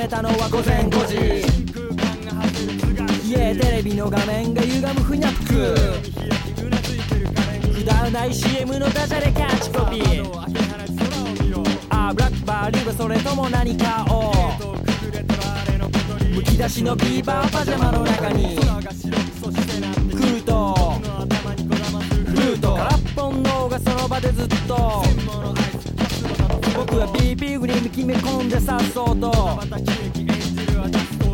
めたのは午前5時。家テレビの画面が歪むふにゃっく。くだらない CM のダジャレキャッチコピー。あブラックバーリーはそれとも何かを。むき出しのビーバーパジャマの決め込んでさっそうと。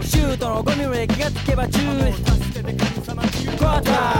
シュートのゴミの液がつけば10コター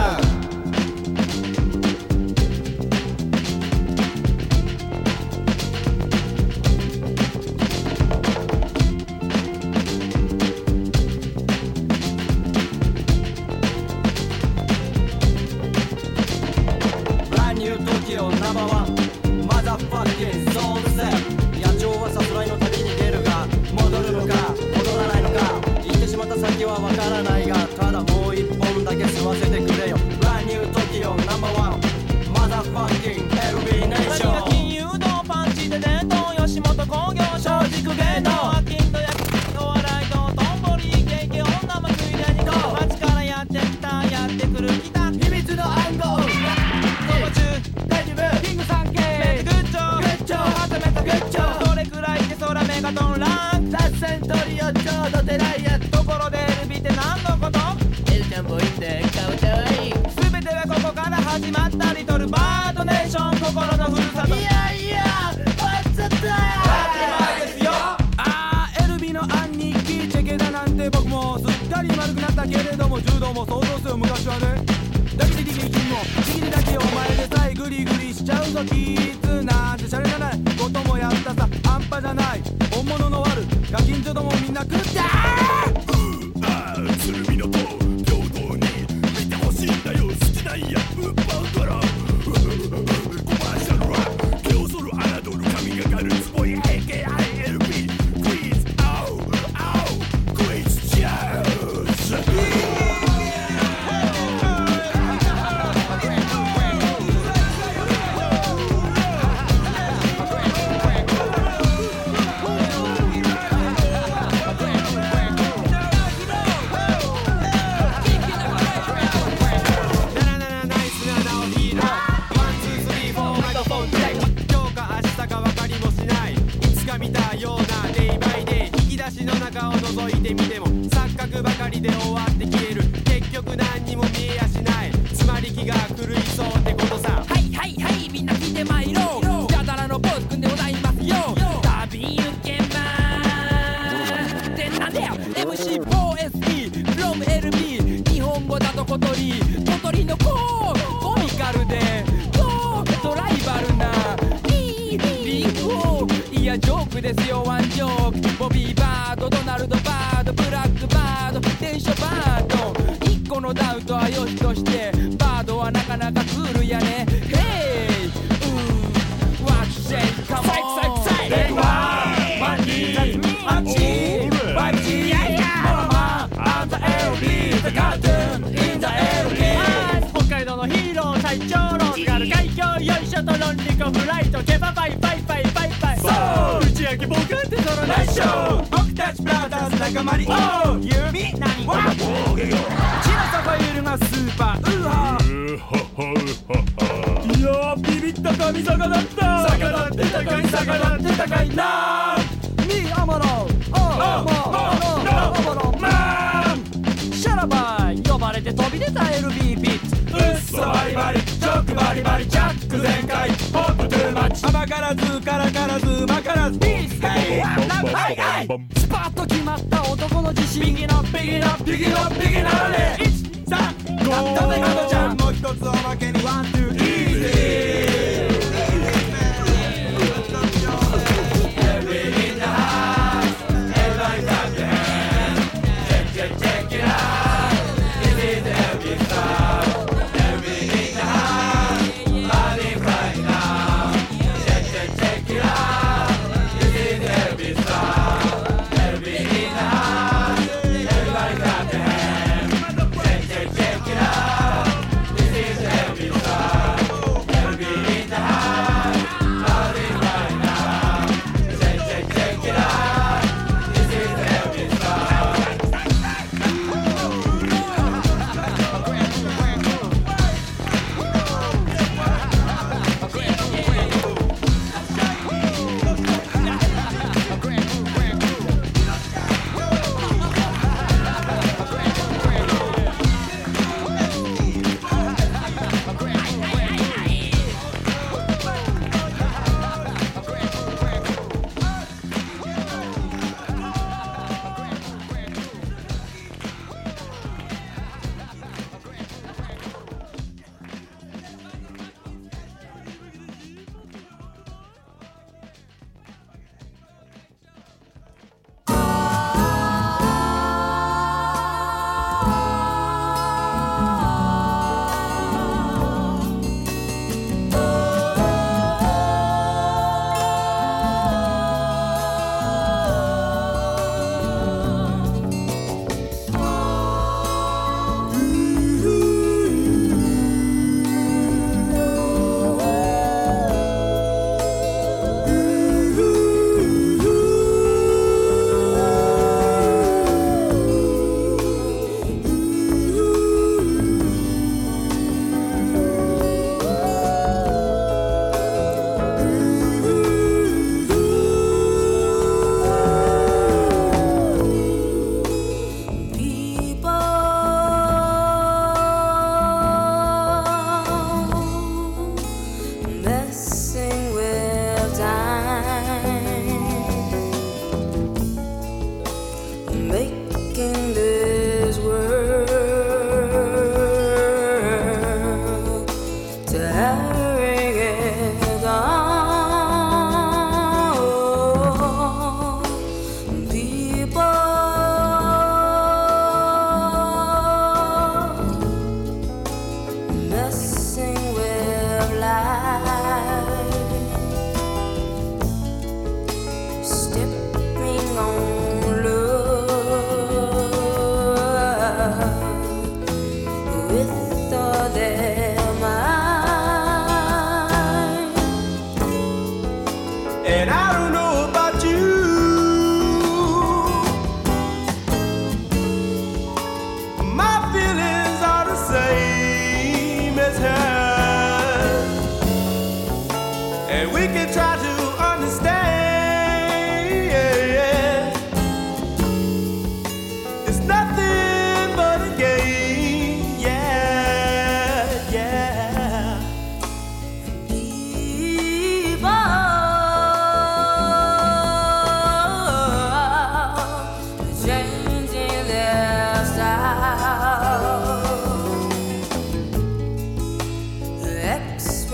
ちゃんもう一つおまけにワンツー。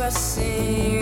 expressing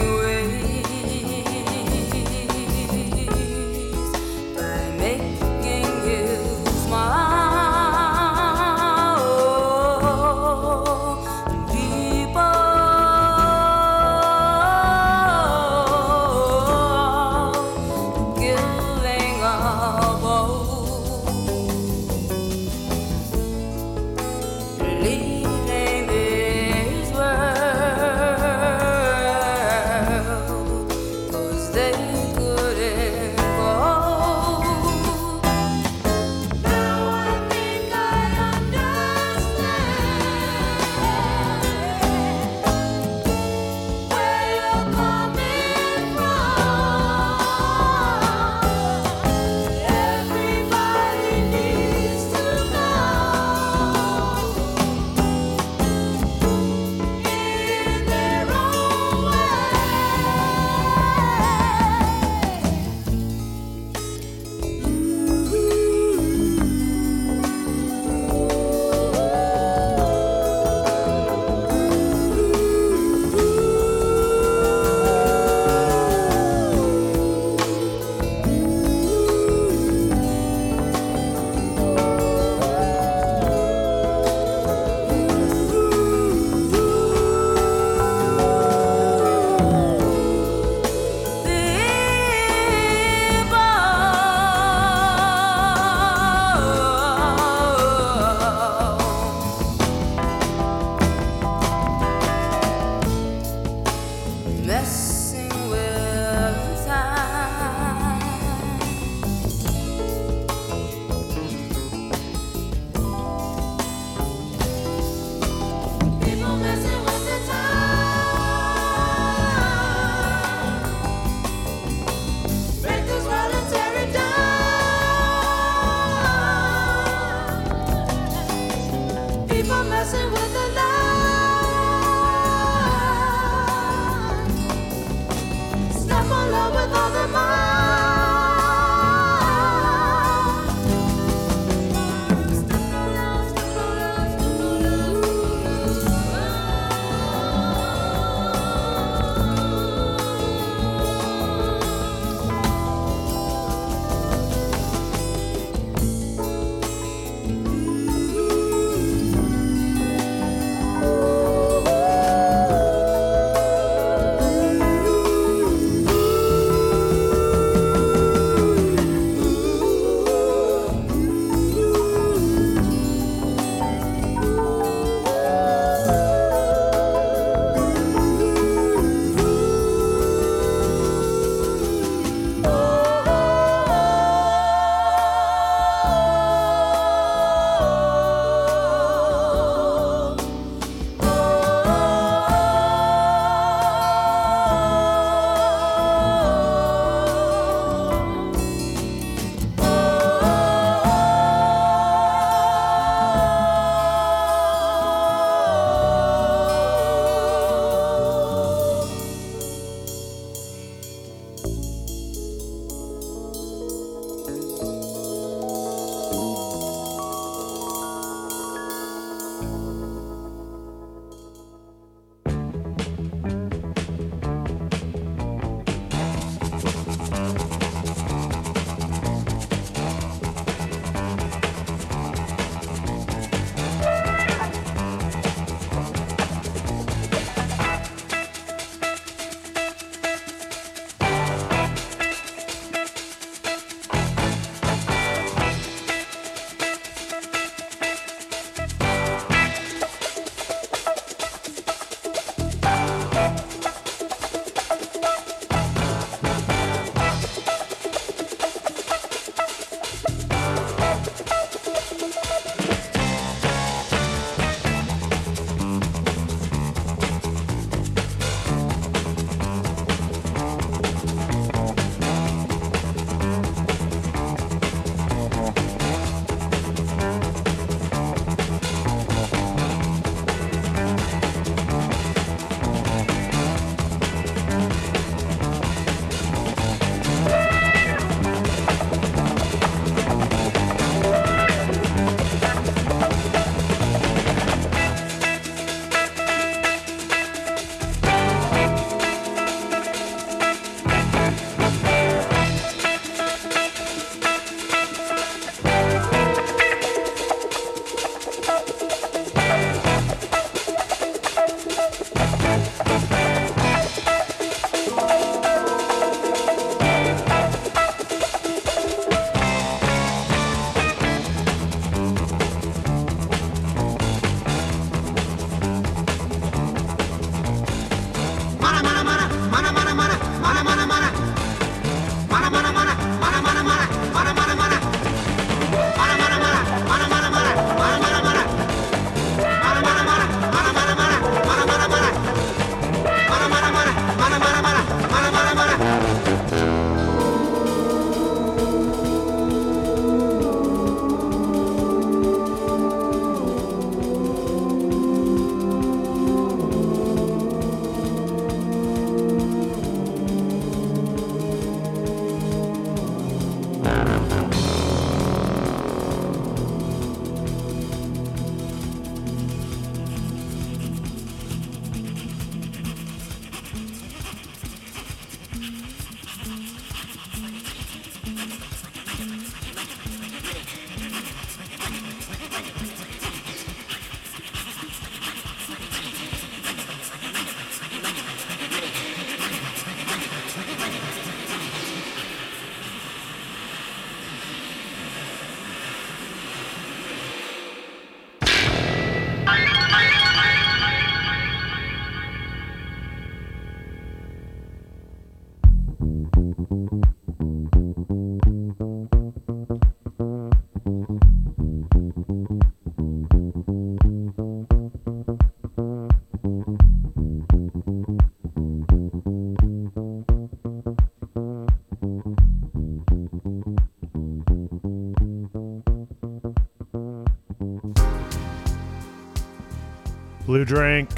Blue Drink.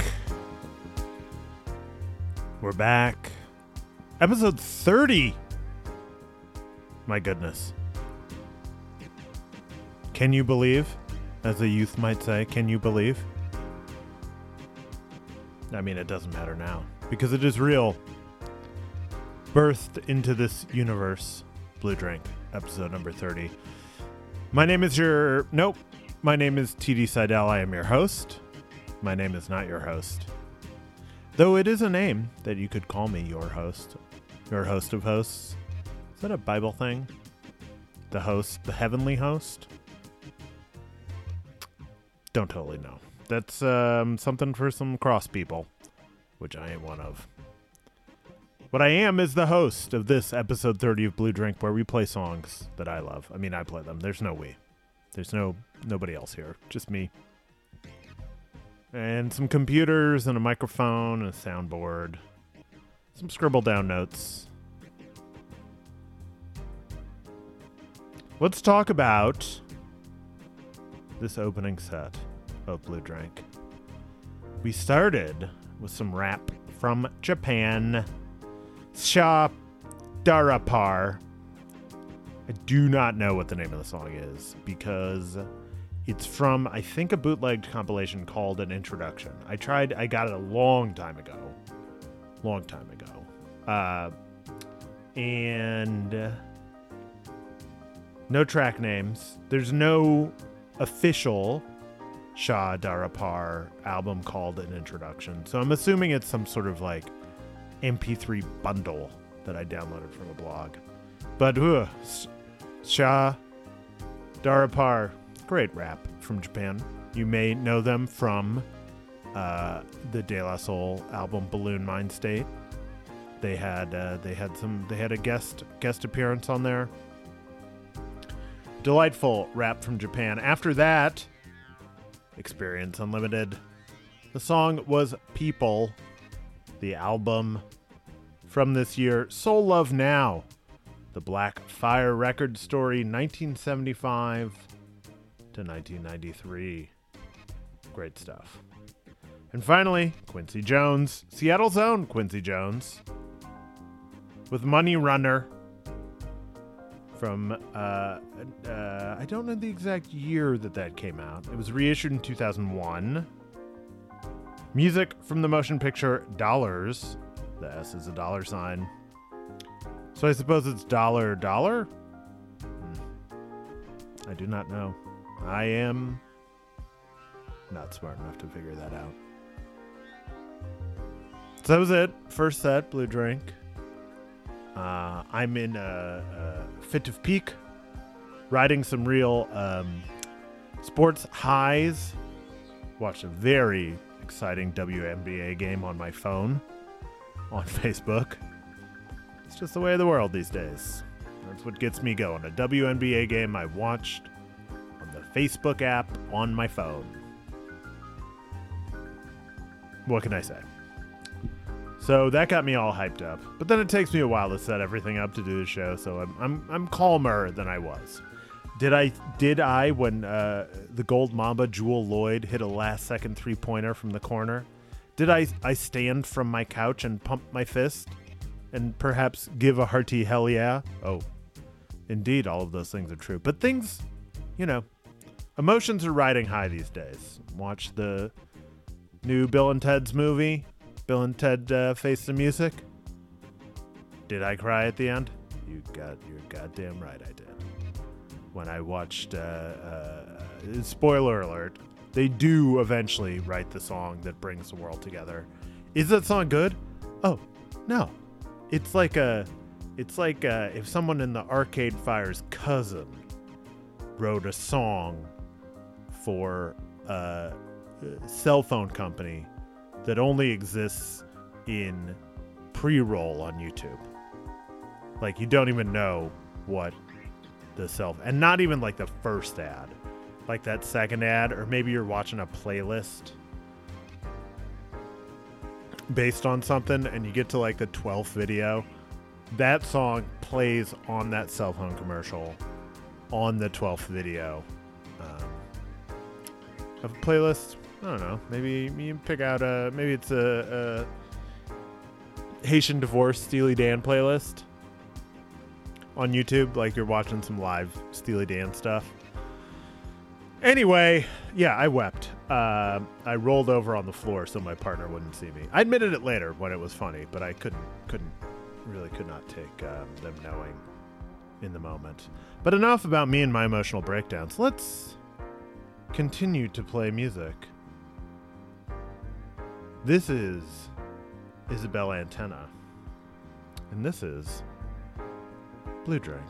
We're back. Episode 30. My goodness. Can you believe? As a youth might say, can you believe? I mean, it doesn't matter now because it is real. Birthed into this universe. Blue Drink, episode number 30. My name is your. Nope. My name is TD Seidel. I am your host. My name is not your host. Though it is a name that you could call me your host. Your host of hosts. Is that a Bible thing? The host, the heavenly host? Don't totally know. That's um, something for some cross people, which I ain't one of. What I am is the host of this episode 30 of Blue Drink, where we play songs that I love. I mean, I play them. There's no we. There's no nobody else here. Just me and some computers and a microphone and a soundboard, some scribble down notes. Let's talk about this opening set of Blue Drink. We started with some rap from Japan. Sha Darapar. I do not know what the name of the song is because it's from, I think, a bootlegged compilation called An Introduction. I tried, I got it a long time ago. Long time ago. Uh, and uh, no track names. There's no official Scha Dara Parr album called An Introduction. So I'm assuming it's some sort of like MP3 bundle that I downloaded from a blog. But uh, Shah Darapar great rap from Japan. You may know them from uh, the De La Soul album Buhloone Mindstate. They had uh, they had some they had a guest guest appearance on there. Delightful rap from Japan. After that, Experience Unlimited. The song was People, the album from this year, Soul Love Now, the Black Fire record story, 1975 to 1993. Great stuff. And finally, Quincy Jones, Seattle's own Quincy Jones, with Money Runner from, uh, uh, I don't know the exact year that that came out. It was reissued in 2001. Music from the motion picture Dollars. The S is a dollar sign. So I suppose it's dollar dollar? Hmm. I do not know. I am not smart enough to figure that out. So that was it. First set, blue drink. Uh, I'm in a, a, fit of peak, riding some real um, sports highs. Watched a very exciting WNBA game on my phone on Facebook. It's just the way of the world these days. That's what gets me going. A WNBA game I watched Facebook app on my phone. What can I say? So that got me all hyped up. But then it takes me a while to set everything up to do the show, so I'm I'm, I'm calmer than I was. Did I did I when uh, the Gold Mamba Jewell Loyd hit a last second three pointer from the corner? Did I I stand from my couch and pump my fist and perhaps give a hearty hell yeah? Oh, indeed, all of those things are true. But things, you know, emotions are riding high these days. Watch the new Bill and Ted's movie, Bill and Ted uh, Face the Music. Did I cry at the end? You got, you're goddamn right, I did. When I watched, uh, uh, spoiler alert, they do eventually write the song that brings the world together. Is that song good? Oh, no. It's like a it's like uh, if someone in the Arcade Fire's cousin wrote a song for a cell phone company that only exists in pre-roll on YouTube. Like you don't even know what the self and not even like the first ad. Like that second ad or maybe you're watching a playlist based on something and you get to like the 12th video that song plays on that cell phone commercial on the 12th video of a playlist i don't know maybe you pick out a maybe it's a, a haitian divorce steely dan playlist on youtube like you're watching some live steely dan stuff Anyway, yeah, I wept. Uh, I rolled over on the floor so my partner wouldn't see me. I admitted it later when it was funny, but I couldn't, couldn't, really could not take um, them knowing in the moment. But enough about me and my emotional breakdowns. Let's continue to play music. This is Isabelle Antena, and this is Blue Drink.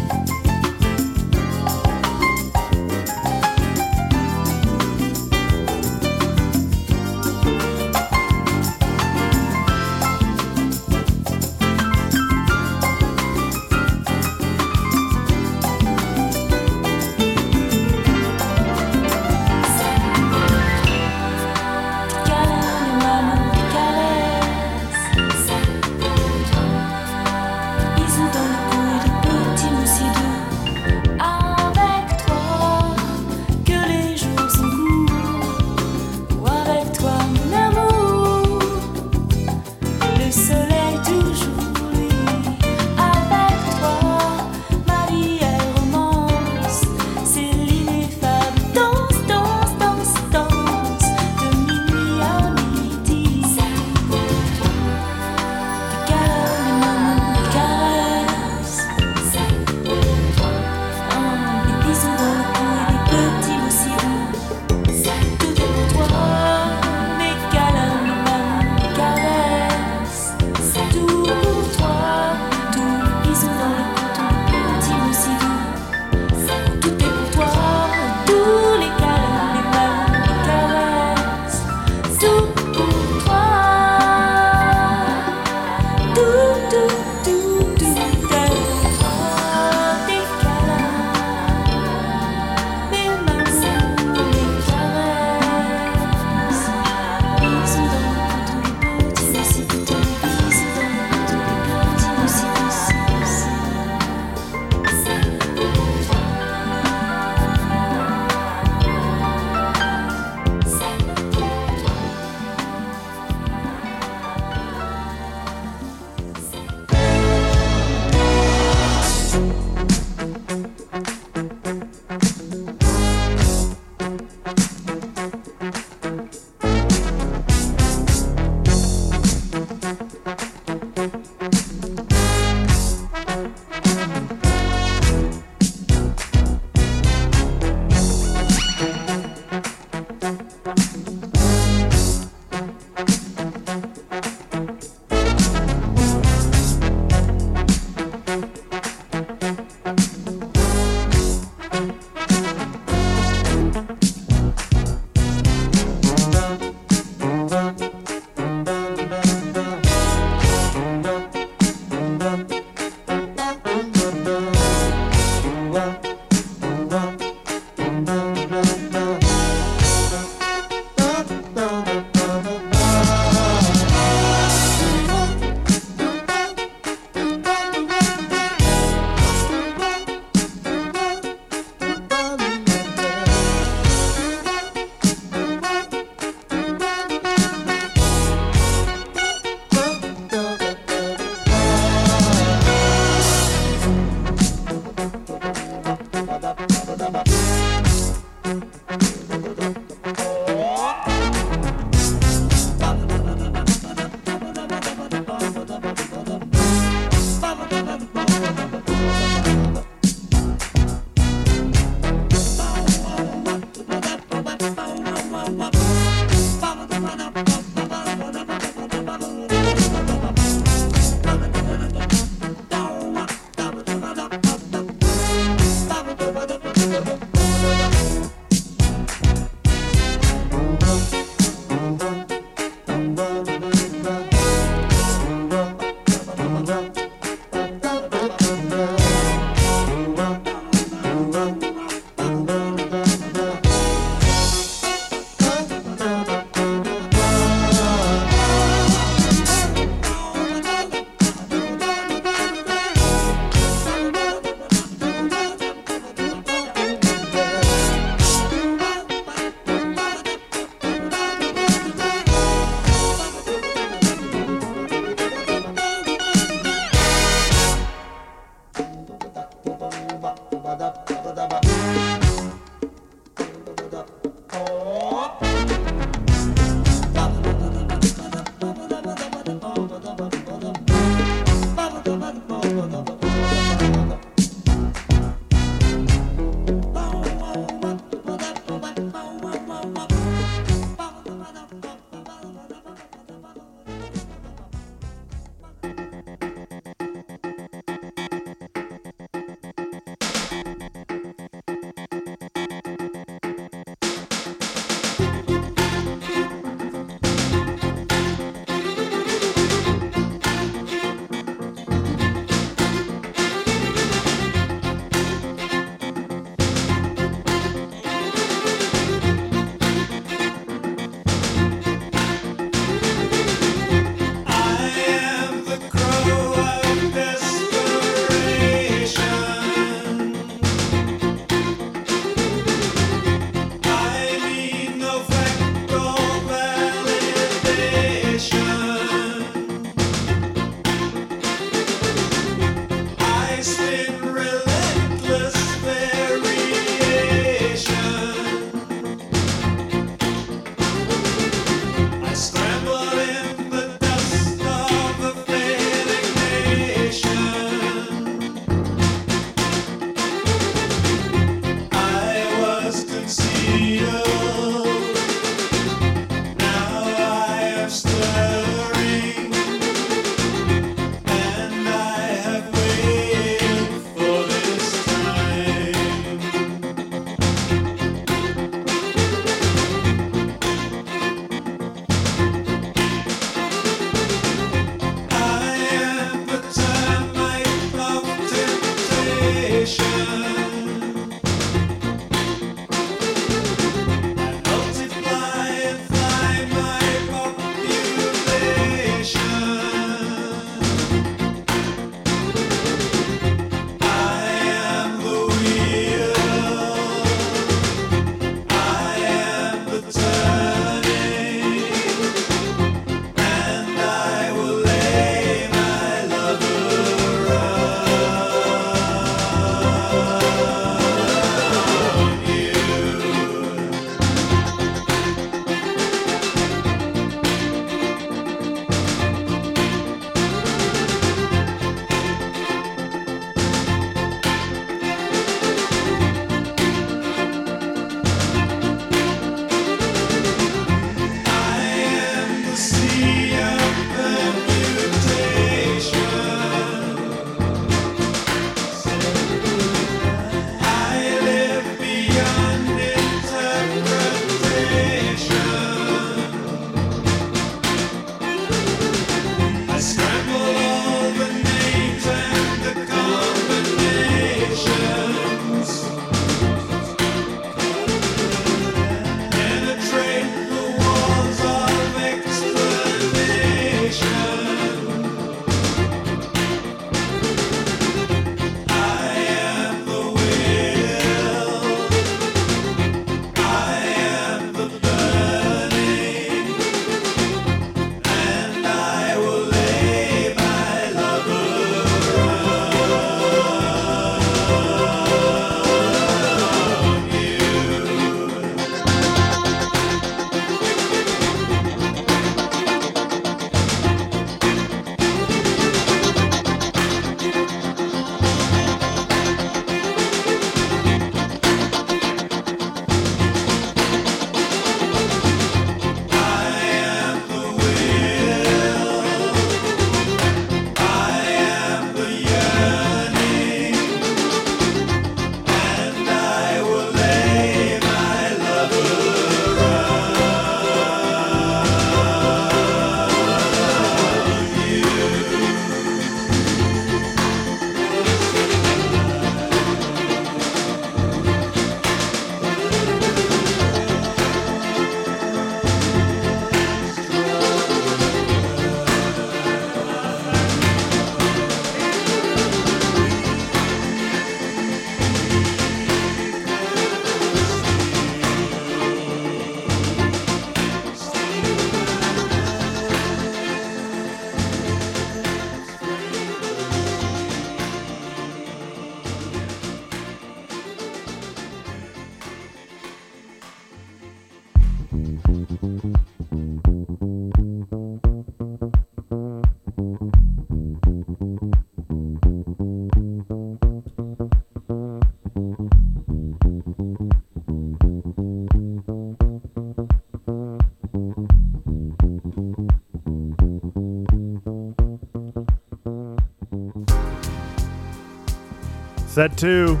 Set two.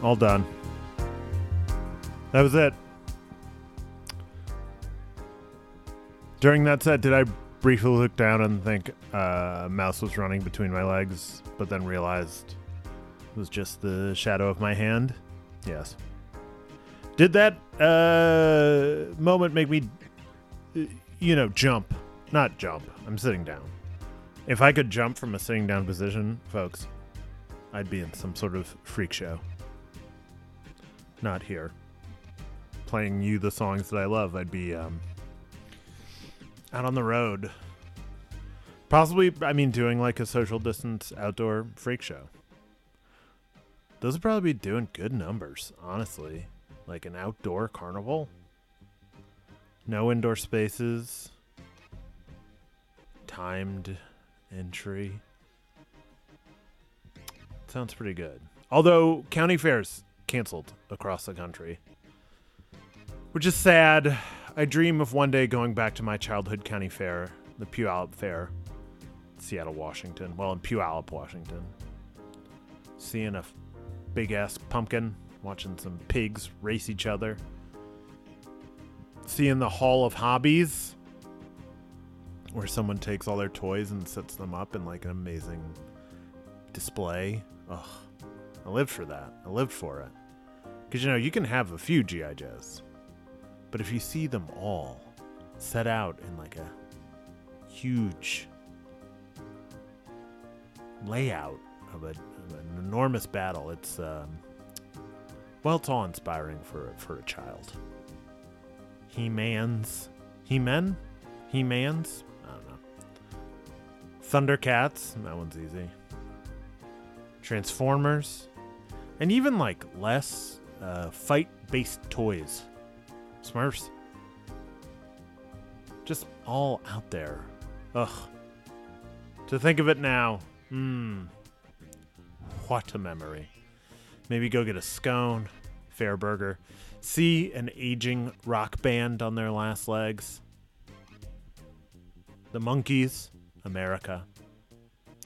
All done. That was it. During that set, did I briefly look down and think uh, a mouse was running between my legs, but then realized it was just the shadow of my hand? Yes. Did that uh, moment make me, you know, jump? Not jump. I'm sitting down. If I could jump from a sitting down position, folks, I'd be in some sort of freak show. Not here. Playing you the songs that I love. I'd be um, out on the road. Possibly, I mean, doing like a social distance outdoor freak show. Those would probably be doing good numbers, honestly. Like an outdoor carnival. No indoor spaces. Timed entry. Sounds pretty good. Although county fairs canceled across the country, which is sad. I dream of one day going back to my childhood county fair, the Puyallup Fair, Seattle, Washington. Well, in Puyallup, Washington. Seeing a big ass pumpkin, watching some pigs race each other. Seeing the Hall of Hobbies, where someone takes all their toys and sets them up in like an amazing display. Ugh. I lived for that. I lived for it. Because, you know, you can have a few G.I. Joes, but if you see them all set out in like a huge layout of, a, of an enormous battle, it's, um, well, it's all inspiring for, for a child. He Man's. He Men? He Man's? I don't know. Thundercats. That one's easy. Transformers, and even like less uh, fight based toys. Smurfs. Just all out there. Ugh. To think of it now, hmm. What a memory. Maybe go get a scone, fair burger, see an aging rock band on their last legs. The Monkees, America.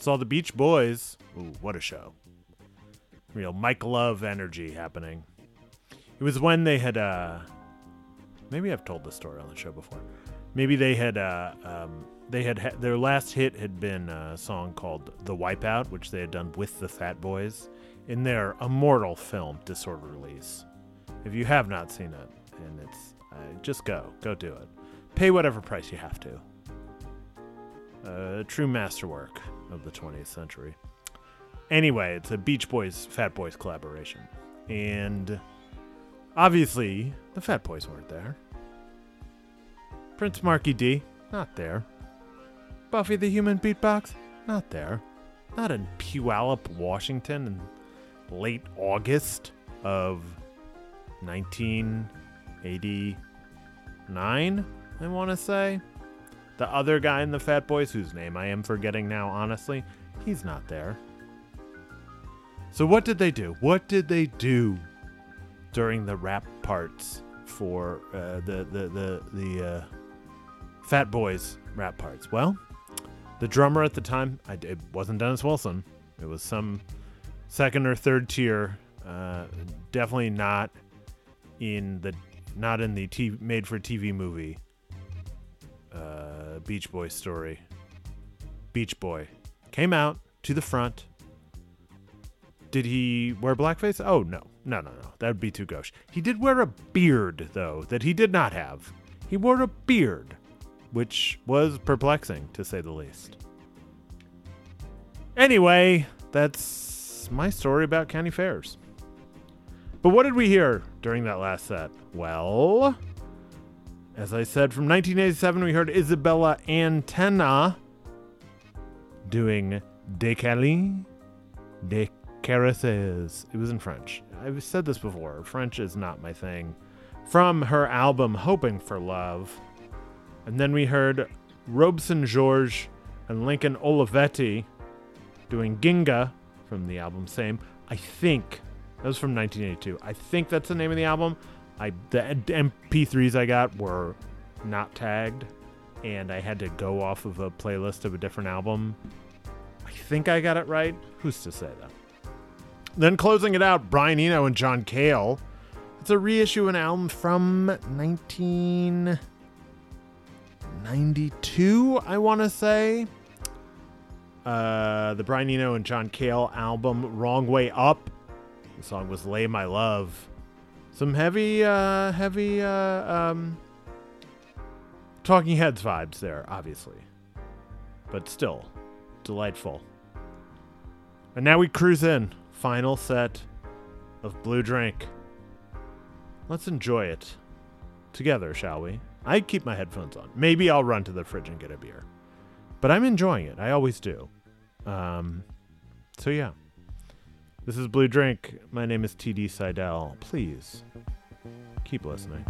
Saw the Beach Boys. Ooh, what a show. Real Mike Love energy happening. It was when they had, uh, maybe I've told this story on the show before. Maybe they had, uh, um, they had, ha- their last hit had been a song called The Wipeout, which they had done with the Fat Boys in their immortal film, Disorderlies. If you have not seen it, and it's, uh, just go, go do it. Pay whatever price you have to. A true masterwork of the 20th century. Anyway, it's a Beach Boys Fat Boys collaboration. And obviously, the Fat Boys weren't there. Prince Markie Dee, not there. Buffy the Human Beatbox, not there. Not in Puyallup, Washington in late August of 1989, I want to say. The other guy in the Fat Boys, whose name I am forgetting now, honestly, he's not there. So what did they do? What did they do during the rap parts for uh, the the the the uh, Fat Boys rap parts? Well, the drummer at the time, I, it wasn't Dennis Wilson. It was some second or third tier. Uh, definitely not in the not in the TV, made for TV movie uh, Beach Boy story. Beach Boy came out to the front. Did he wear blackface? Oh no, no, no, no. That would be too gauche. He did wear a beard though that he did not have. He wore a beard, which was perplexing to say the least. Anyway, that's my story about county fairs. But what did we hear during that last set? Well, as I said, from 1987, we heard Isabelle Antena doing Décalé de Caresses. It was in French. I've said this before. French is not my thing. from her album Hoping for Love. And then we heard Robson Jorge and Lincoln Olivetti doing Ginga from the album Same. I think that was from 1982. I think that's the name of the album. I the MP3s I got were not tagged, and I had to go off of a playlist of a different album. I think I got it right. Who's to say that? Then closing it out, Brian Eno and John Cale. It's a reissue an album from 1992, I want to say. Uh, the Brian Eno and John Cale album, Wrong Way Up. The song was Lay My Love. Some heavy, uh, heavy, uh, um, Talking Heads vibes there, obviously. But still, delightful. And now we cruise in. Final set of Blue Drink. Let's enjoy it together, shall we? I keep my headphones on. Maybe I'll run to the fridge and get a beer. But I'm enjoying it. I always do. Um, so, yeah. This is Blue Drink. My name is TD Seidel. Please keep listening.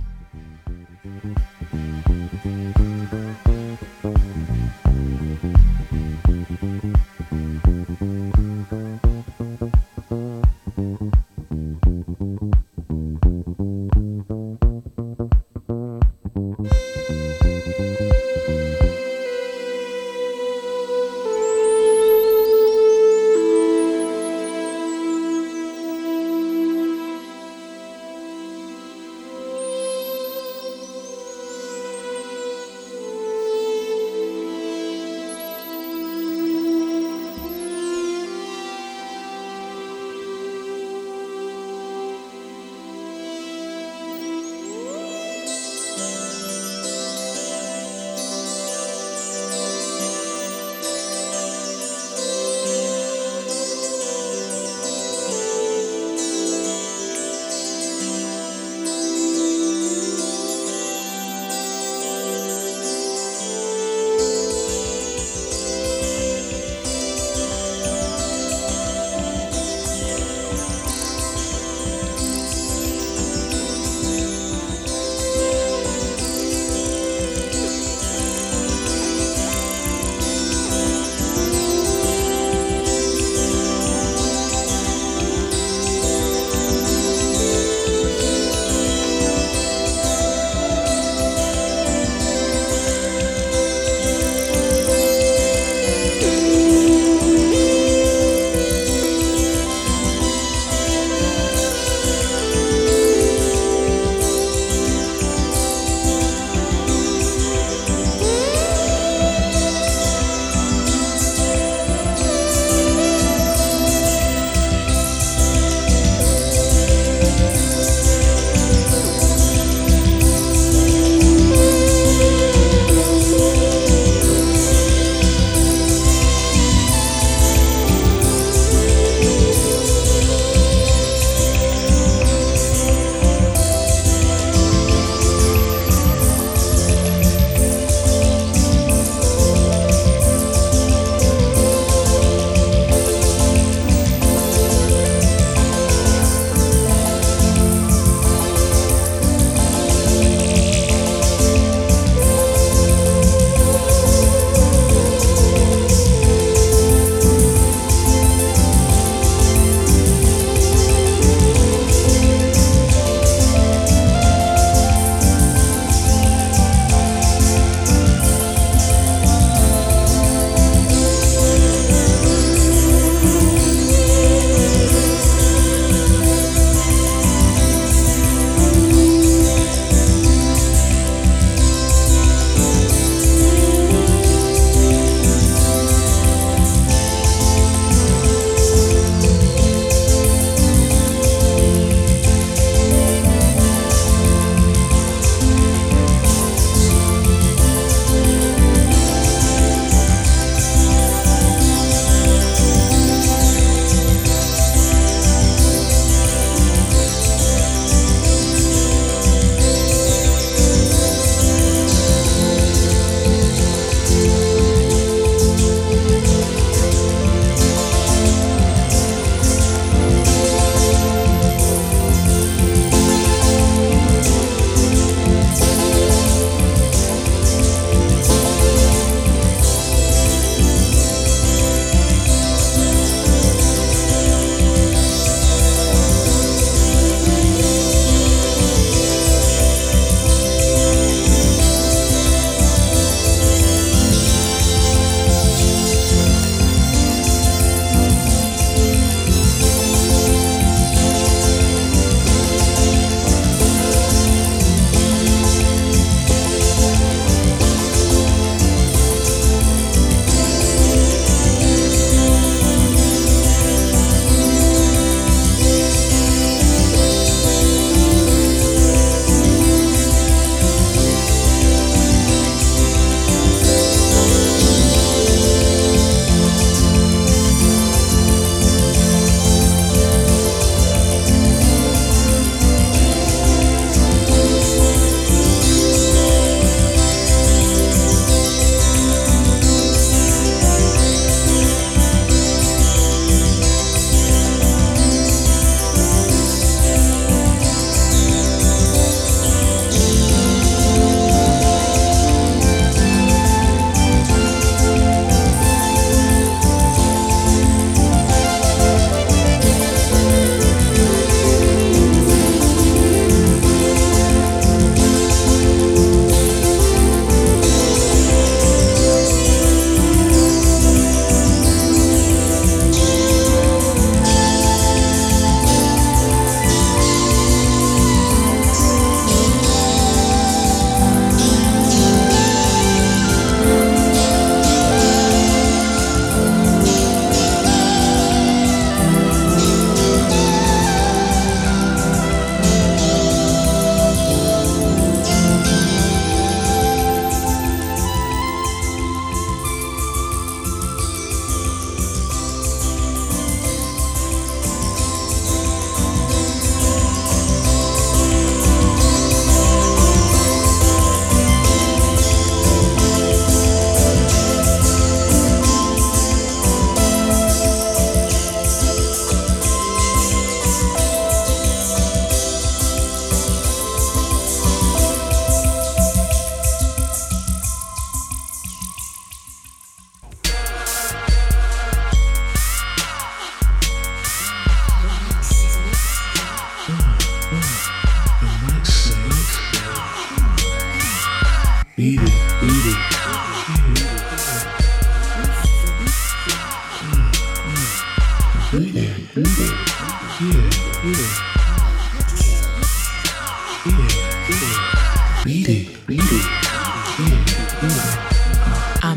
I'm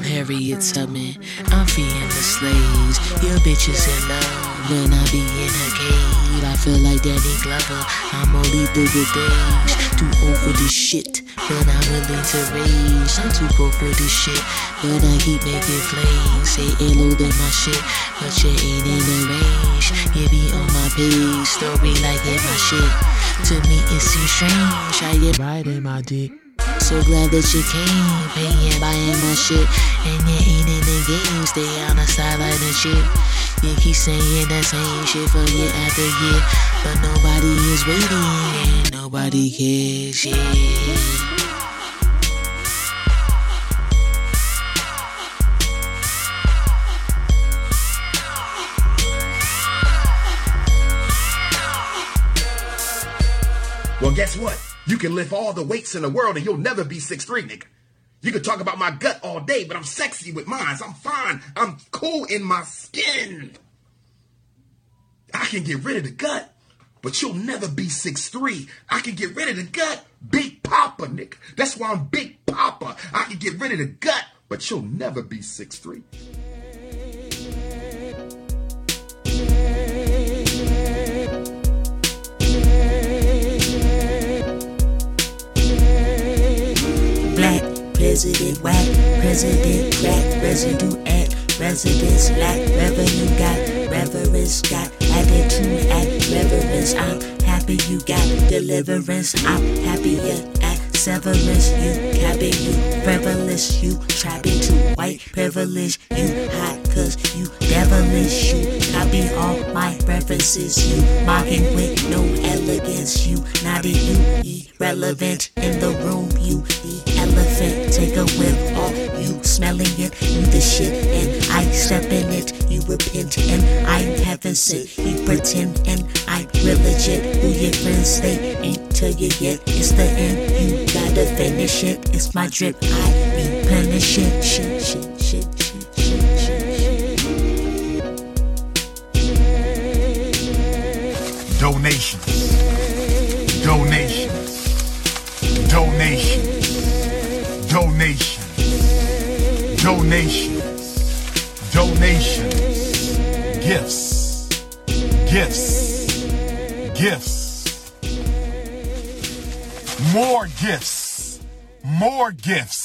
Harriet Tubman. I'm feeding the slaves. Your bitch is in love when I be in a cave. I feel like Danny Glover. I'm only bigger days. to over this shit but I'm willing to rage. I'm too broke for this shit, but I keep making flames. Say hello to my shit, but you ain't in the range. You be on my page, story like in my shit. To me, it seems strange. I get right in my dick. So glad that you came, paying, buying my shit. And you ain't in the game, stay on the sideline and shit. You keep saying that same shit for year after year. But nobody is waiting, and nobody cares, yeah. Guess what? You can lift all the weights in the world and you'll never be 6'3, nigga. You can talk about my gut all day, but I'm sexy with mine. I'm fine. I'm cool in my skin. I can get rid of the gut, but you'll never be 6'3. I can get rid of the gut. Big Papa, nigga. That's why I'm Big Papa. I can get rid of the gut, but you'll never be 6'3. Black president, whack president, crack residue at residence, lack revenue, got reverence, got attitude, act reverence. I'm happy you got deliverance. I'm happier at severance. You cabin, you frivolous, you trapping to white privilege. You hot cause you devilish. You copy all my references. You mocking with no elegance. You naughty, you irrelevant in the room. You elephant. Take a whiff off. You smelling it. You the shit and I step in it. You repent and I'm heaven sent. You pretend and I'm real legit. Who your friends they ain't tell you yet. It's the end. You gotta finish it. It's my drip. I replenish it. Shit, shit, shit, shit, shit, shit, shit. Donations. Donations. Donations. Donations. Donations. Donations. Gifts. Gifts. Gifts. More gifts. More gifts.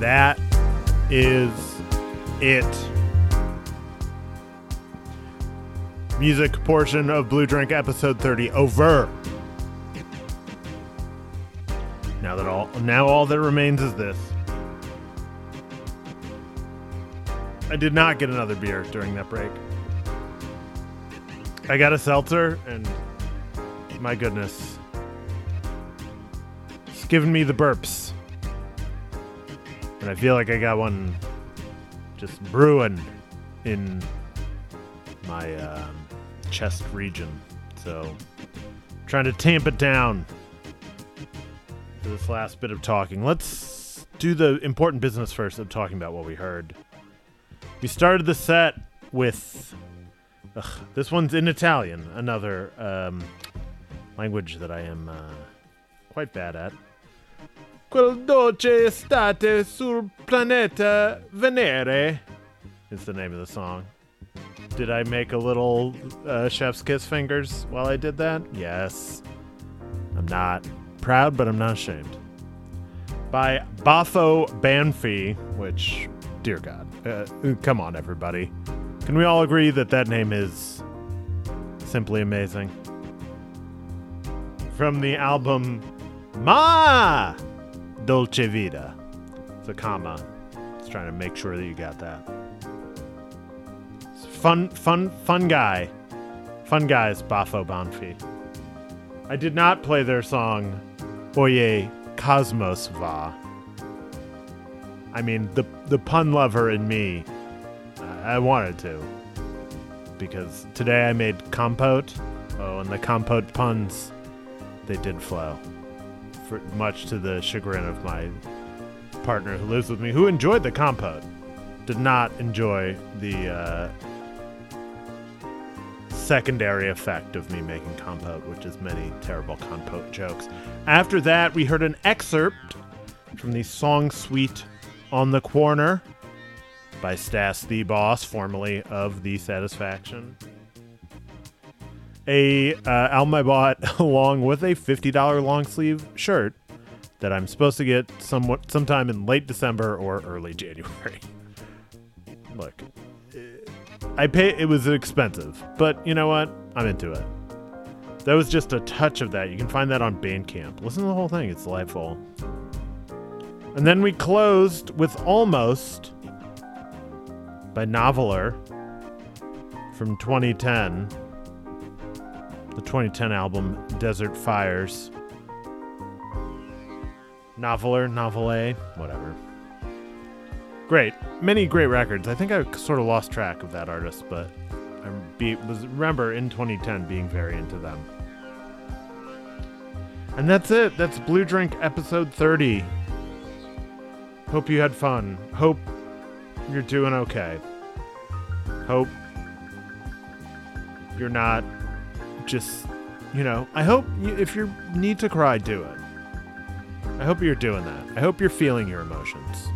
That is it. Music portion of Blue Drink episode 30 over. Now that all now all that remains is this. I did not get another beer during that break. I got a seltzer and my goodness. It's giving me the burps. And I feel like I got one just brewing in my um, chest region. So, trying to tamp it down for this last bit of talking. Let's do the important business first of talking about what we heard. We started the set with. Ugh, this one's in Italian, another um, language that I am uh, quite bad at. Quel dolce estate sul planeta Venere is the name of the song. Did I make a little uh, chef's kiss fingers while I did that? Yes. I'm not proud, but I'm not ashamed. By Baffo Banfi, which, dear God, uh, come on, everybody. Can we all agree that that name is simply amazing? From the album Ma Dolce Vita. It's a comma. It's trying to make sure that you got that. Fun, fun, fun guy. Fun guys, Baffo Banfi. I did not play their song Oye Cosmos Va. I mean, the the pun lover in me, I I wanted to. Because today I made compote. Oh, and the compote puns, they did flow. For much to the chagrin of my partner who lives with me, who enjoyed the compote, did not enjoy the uh, secondary effect of me making compote, which is many terrible compote jokes. After that, we heard an excerpt from the song suite on the corner by Stas THEE Boss, formerly of THEESatisfaction. A uh, album I bought along with a $50 long sleeve shirt that I'm supposed to get somewhat sometime in late December or early January. Look, I pay. It was expensive, but you know what? I'm into it. That was just a touch of that. You can find that on Bandcamp. Listen to the whole thing; it's delightful. And then we closed with "Almost" by Noveller from 2010, the 2010 album "Desert Fires." Noveller, Novele, whatever. Great, many great records. I think I sort of lost track of that artist, but I be, was remember in 2010 being very into them. And that's it. That's Blue Drink episode 30. Hope you had fun. Hope you're doing okay. Hope you're not just, you know, I hope you, if you need to cry, do it. I hope you're doing that. I hope you're feeling your emotions.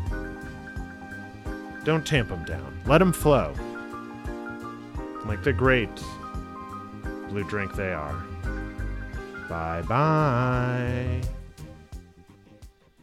Don't tamp them down. Let them flow. Like the great blue drink they are. Bye bye.